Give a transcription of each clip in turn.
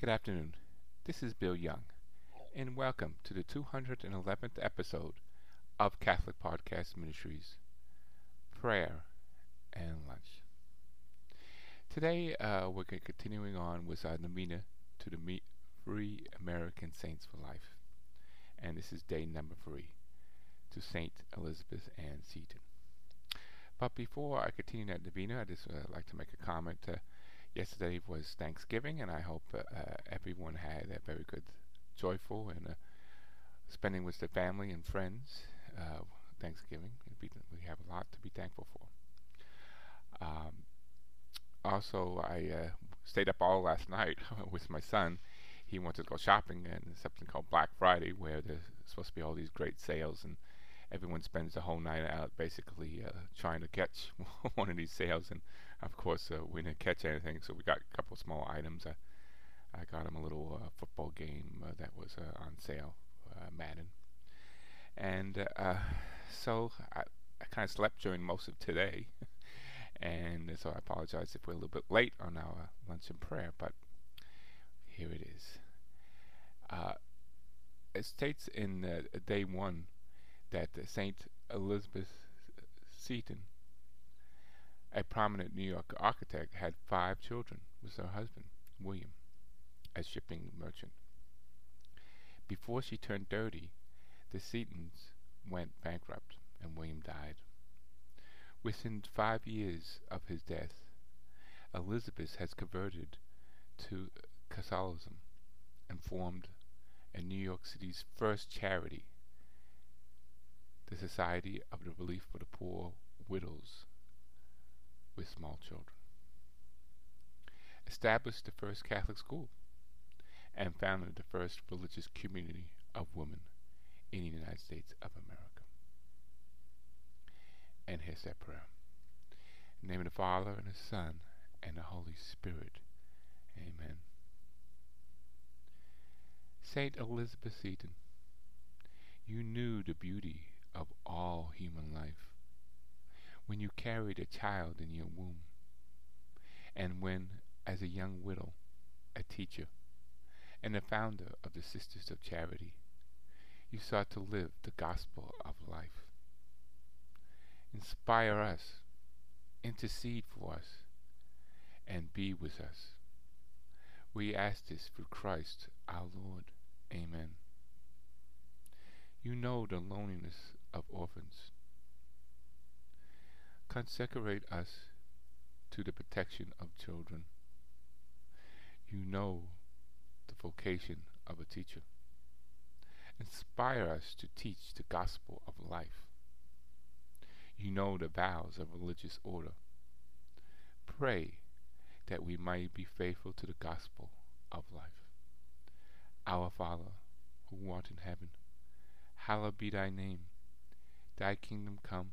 Good afternoon. This is Bill Young, and welcome to the 211th episode of Catholic Podcast Ministries Prayer and Lunch. Today, uh, we're continuing on with our novena to the Three American Saints for Life, and this is day number three to Saint Elizabeth Ann Seton. But before I continue that novena, I'd just uh, like to make a comment. Uh, yesterday was Thanksgiving, and I hope uh, everyone had a very good, joyful, and uh, spending with their family and friends. Uh, Thanksgiving, we have a lot to be thankful for. Um, also, I uh, stayed up all last night with my son. He wanted to go shopping, and something called Black Friday, where there's supposed to be all these great sales and everyone spends the whole night out basically uh, trying to catch one of these sales and of course uh, we didn't catch anything so we got a couple small items. I, I got him a little uh, football game uh, that was uh, on sale uh, Madden. And so I, I kind of slept during most of today. And so I apologize if we're a little bit late on our lunch and prayer but here it is. It states in day one that St. Elizabeth Seton, a prominent New York architect, had five children with her husband, William, a shipping merchant. Before she turned 30, the Setons went bankrupt and William died. Within five years of his death, Elizabeth has converted to Catholicism and formed in New York City's first charity the Society of the Relief for the Poor Widows with Small Children, established the first Catholic school, and founded the first religious community of women in the United States of America. And here's that prayer. In the name of the Father, and the Son, and the Holy Spirit. Amen. Saint Elizabeth Seton, you knew the beauty of all human life. When you carried a child in your womb, and when, as a young widow, a teacher, and the founder of the Sisters of Charity, you sought to live the gospel of life. Inspire us, intercede for us, and be with us. We ask this through Christ our Lord. Amen. You know the loneliness of orphans. Consecrate us to the protection of children. You know the vocation of a teacher. Inspire us to teach the gospel of life. You know the vows of religious order. Pray that we might be faithful to the gospel of life. Our Father, who art in heaven, hallowed be thy name. Thy kingdom come,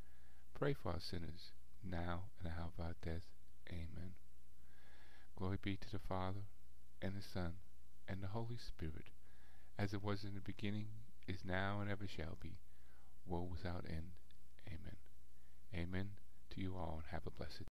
pray for us sinners, now and at the hour of our death. Amen. Glory be to the Father, and the Son, and the Holy Spirit, as it was in the beginning, is now, and ever shall be, world without end. Amen. Amen to you all, and have a blessed